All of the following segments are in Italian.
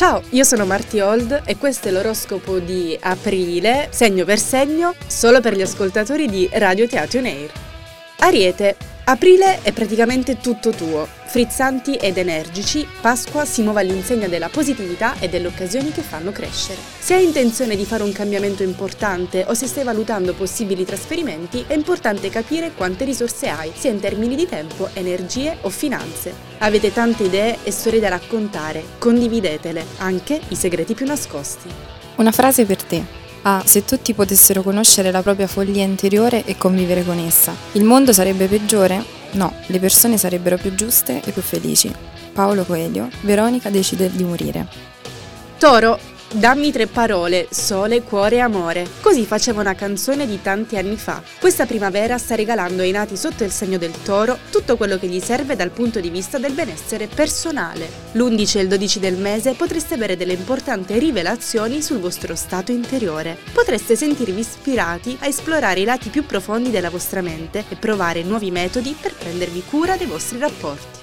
Ciao, io sono Marti Old e questo è l'oroscopo di aprile, segno per segno, solo per gli ascoltatori di Radio Teatro Air. Ariete, aprile è praticamente tutto tuo. Frizzanti ed energici, Pasqua si muove all'insegna della positività e delle occasioni che fanno crescere. Se hai intenzione di fare un cambiamento importante o se stai valutando possibili trasferimenti, è importante capire quante risorse hai, sia in termini di tempo, energie o finanze. Avete tante idee e storie da raccontare, condividetele, anche i segreti più nascosti. Una frase per te. Ah, se tutti potessero conoscere la propria follia interiore e convivere con essa, il mondo sarebbe peggiore? No, le persone sarebbero più giuste e più felici. Paolo Coelho, Veronica decide di morire. Toro, dammi tre parole, sole, cuore e amore. Così faceva una canzone di tanti anni fa. Questa primavera sta regalando ai nati sotto il segno del toro tutto quello che gli serve dal punto di vista del benessere personale. L'11 e il 12 del mese potreste avere delle importanti rivelazioni sul vostro stato interiore. Potreste sentirvi ispirati a esplorare i lati più profondi della vostra mente e provare nuovi metodi per prendervi cura dei vostri rapporti.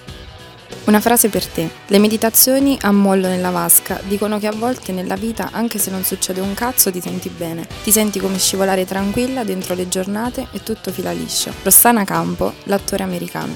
Una frase per te. Le meditazioni a mollo nella vasca dicono che a volte nella vita, anche se non succede un cazzo, ti senti bene. Ti senti come scivolare tranquilla dentro le giornate e tutto fila liscio. Rossana Campo, l'attore americano.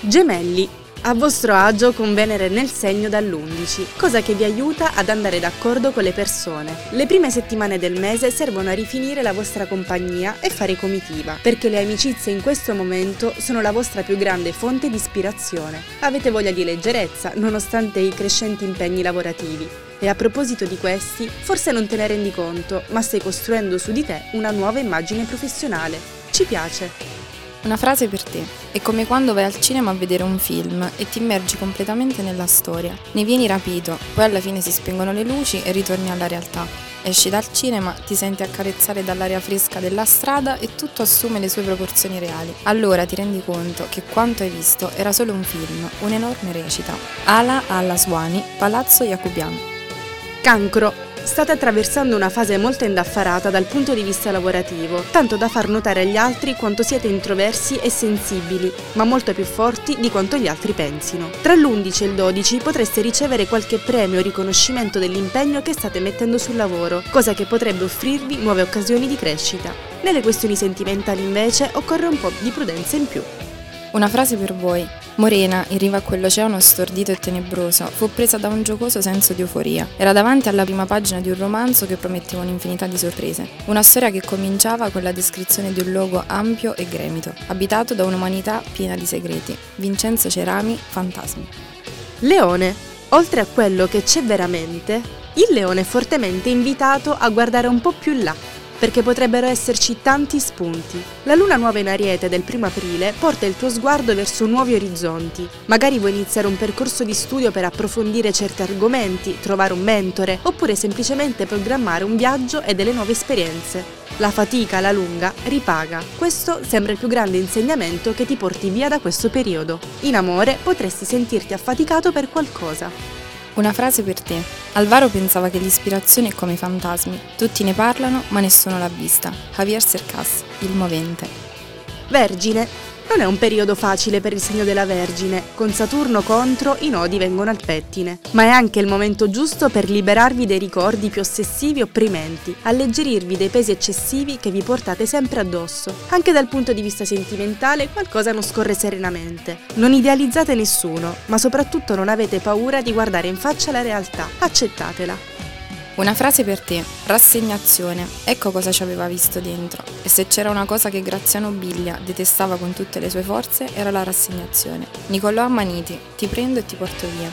Gemelli, a vostro agio con Venere nel segno dall'11, cosa che vi aiuta ad andare d'accordo con le persone. Le prime settimane del mese servono a rifinire la vostra compagnia e fare comitiva, perché le amicizie in questo momento sono la vostra più grande fonte di ispirazione. Avete voglia di leggerezza, nonostante i crescenti impegni lavorativi. E a proposito di questi, forse non te ne rendi conto, ma stai costruendo su di te una nuova immagine professionale. Ci piace. Una frase per te. È come quando vai al cinema a vedere un film e ti immergi completamente nella storia. Ne vieni rapito, poi alla fine si spengono le luci e ritorni alla realtà. Esci dal cinema, ti senti accarezzare dall'aria fresca della strada e tutto assume le sue proporzioni reali. Allora ti rendi conto che quanto hai visto era solo un film, un'enorme recita. Ala alla Suani, Palazzo Jacobian. Cancro. State attraversando una fase molto indaffarata dal punto di vista lavorativo, tanto da far notare agli altri quanto siete introversi e sensibili, ma molto più forti di quanto gli altri pensino. Tra l'11 e il 12 potreste ricevere qualche premio o riconoscimento dell'impegno che state mettendo sul lavoro, cosa che potrebbe offrirvi nuove occasioni di crescita. Nelle questioni sentimentali invece occorre un po' di prudenza in più. Una frase per voi. Morena, in riva a quell'oceano stordito e tenebroso, fu presa da un giocoso senso di euforia. Era davanti alla prima pagina di un romanzo che prometteva un'infinità di sorprese. Una storia che cominciava con la descrizione di un luogo ampio e gremito, abitato da un'umanità piena di segreti. Vincenzo Cerami, Fantasmi. Leone. Oltre a quello che c'è veramente, il leone è fortemente invitato a guardare un po' più là perché potrebbero esserci tanti spunti. La luna nuova in Ariete del primo aprile porta il tuo sguardo verso nuovi orizzonti. Magari vuoi iniziare un percorso di studio per approfondire certi argomenti, trovare un mentore, oppure semplicemente programmare un viaggio e delle nuove esperienze. La fatica alla lunga ripaga. Questo sembra il più grande insegnamento che ti porti via da questo periodo. In amore potresti sentirti affaticato per qualcosa. Una frase per te. Alvaro pensava che l'ispirazione è come i fantasmi. Tutti ne parlano, ma nessuno l'ha vista. Javier Cercas, il movente. Vergine. Non è un periodo facile per il segno della Vergine, con Saturno contro i nodi vengono al pettine, ma è anche il momento giusto per liberarvi dei ricordi più ossessivi e opprimenti, alleggerirvi dei pesi eccessivi che vi portate sempre addosso. Anche dal punto di vista sentimentale qualcosa non scorre serenamente. Non idealizzate nessuno, ma soprattutto non avete paura di guardare in faccia la realtà, accettatela. Una frase per te, rassegnazione. Ecco cosa ci aveva visto dentro. E se c'era una cosa che Graziano Biglia detestava con tutte le sue forze, era la rassegnazione. Nicolò Ammaniti, ti prendo e ti porto via.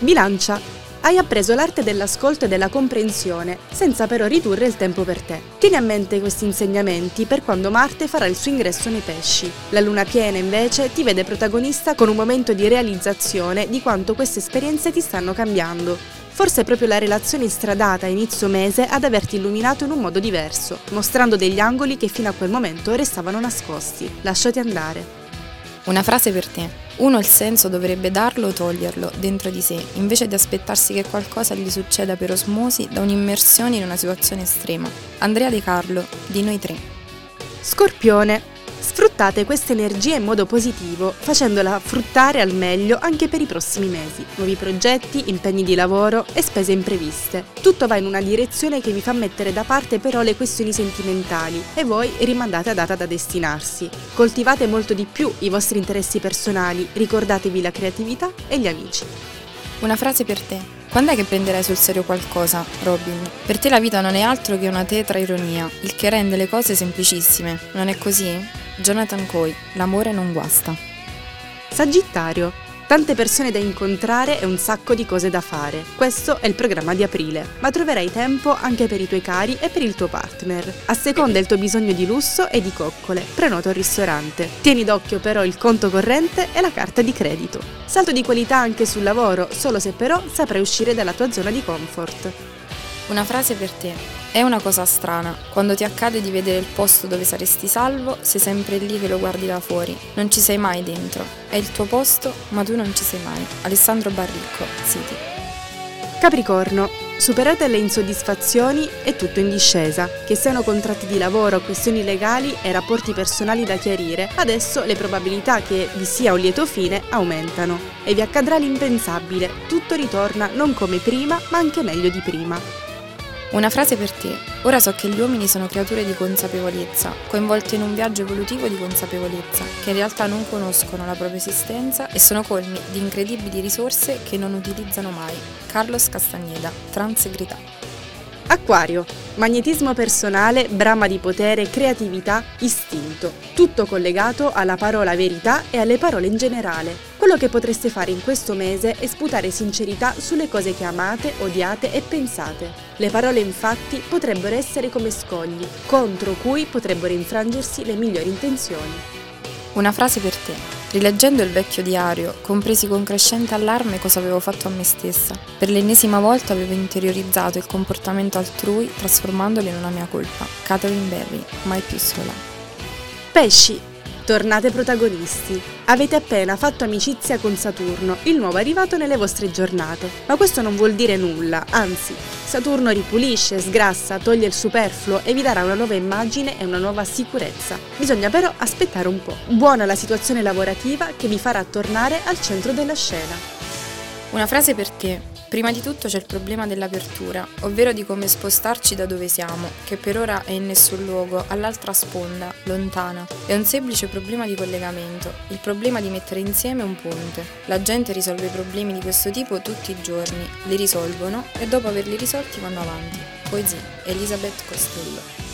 Bilancia. Hai appreso l'arte dell'ascolto e della comprensione, senza però ridurre il tempo per te. Tieni a mente questi insegnamenti per quando Marte farà il suo ingresso nei pesci. La luna piena invece ti vede protagonista con un momento di realizzazione di quanto queste esperienze ti stanno cambiando. Forse è proprio la relazione istradata a inizio mese ad averti illuminato in un modo diverso, mostrando degli angoli che fino a quel momento restavano nascosti. Lasciati andare. Una frase per te. Uno il senso dovrebbe darlo o toglierlo dentro di sé, invece di aspettarsi che qualcosa gli succeda per osmosi da un'immersione in una situazione estrema. Andrea De Carlo, di noi tre. Scorpione Sfruttate questa energia in modo positivo, facendola fruttare al meglio anche per i prossimi mesi. Nuovi progetti, impegni di lavoro e spese impreviste. Tutto va in una direzione che vi fa mettere da parte però le questioni sentimentali e voi rimandate a data da destinarsi. Coltivate molto di più i vostri interessi personali, ricordatevi la creatività e gli amici. Una frase per te. Quando è che prenderai sul serio qualcosa, Robin? Per te la vita non è altro che una tetra ironia, il che rende le cose semplicissime. Non è così? Jonathan Coy, l'amore non guasta. Sagittario. Tante persone da incontrare e un sacco di cose da fare. Questo è il programma di aprile, ma troverai tempo anche per i tuoi cari e per il tuo partner. A seconda il tuo bisogno di lusso e di coccole, prenota al ristorante. Tieni d'occhio però il conto corrente e la carta di credito. Salto di qualità anche sul lavoro, solo se però saprai uscire dalla tua zona di comfort. Una frase per te. È una cosa strana, quando ti accade di vedere il posto dove saresti salvo, sei sempre lì che lo guardi da fuori, non ci sei mai dentro. È il tuo posto, ma tu non ci sei mai. Alessandro Barricco, City. Capricorno, superate le insoddisfazioni e tutto in discesa. Che siano contratti di lavoro, questioni legali e rapporti personali da chiarire, adesso le probabilità che vi sia un lieto fine aumentano. E vi accadrà l'impensabile, tutto ritorna non come prima, ma anche meglio di prima. Una frase per te. Ora so che gli uomini sono creature di consapevolezza, coinvolte in un viaggio evolutivo di consapevolezza, che in realtà non conoscono la propria esistenza e sono colmi di incredibili risorse che non utilizzano mai. Carlos Castagneda, Transegrità. Acquario, magnetismo personale, brama di potere, creatività, istinto, tutto collegato alla parola verità e alle parole in generale. Quello che potreste fare in questo mese è sputare sincerità sulle cose che amate, odiate e pensate. Le parole infatti potrebbero essere come scogli, contro cui potrebbero infrangersi le migliori intenzioni. Una frase per te. Rileggendo il vecchio diario, compresi con crescente allarme cosa avevo fatto a me stessa. Per l'ennesima volta avevo interiorizzato il comportamento altrui trasformandolo in una mia colpa. Catherine Berry, mai più sola. Pesci, tornate protagonisti. Avete appena fatto amicizia con Saturno, il nuovo arrivato nelle vostre giornate. Ma questo non vuol dire nulla, anzi, Saturno ripulisce, sgrassa, toglie il superfluo e vi darà una nuova immagine e una nuova sicurezza. Bisogna però aspettare un po'. Buona la situazione lavorativa che vi farà tornare al centro della scena. Una frase per te. Prima di tutto c'è il problema dell'apertura, ovvero di come spostarci da dove siamo, che per ora è in nessun luogo, all'altra sponda, lontana. È un semplice problema di collegamento, il problema di mettere insieme un ponte. La gente risolve problemi di questo tipo tutti i giorni, li risolvono e dopo averli risolti vanno avanti. Poesia, Elisabeth Costello.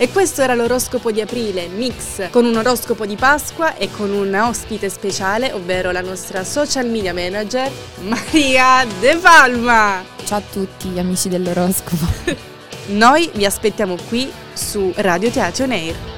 E questo era l'oroscopo di aprile, mix con un oroscopo di Pasqua e con un ospite speciale, ovvero la nostra social media manager Maria De Palma. Ciao a tutti gli amici dell'oroscopo. Noi vi aspettiamo qui su Radio Teatro Nair.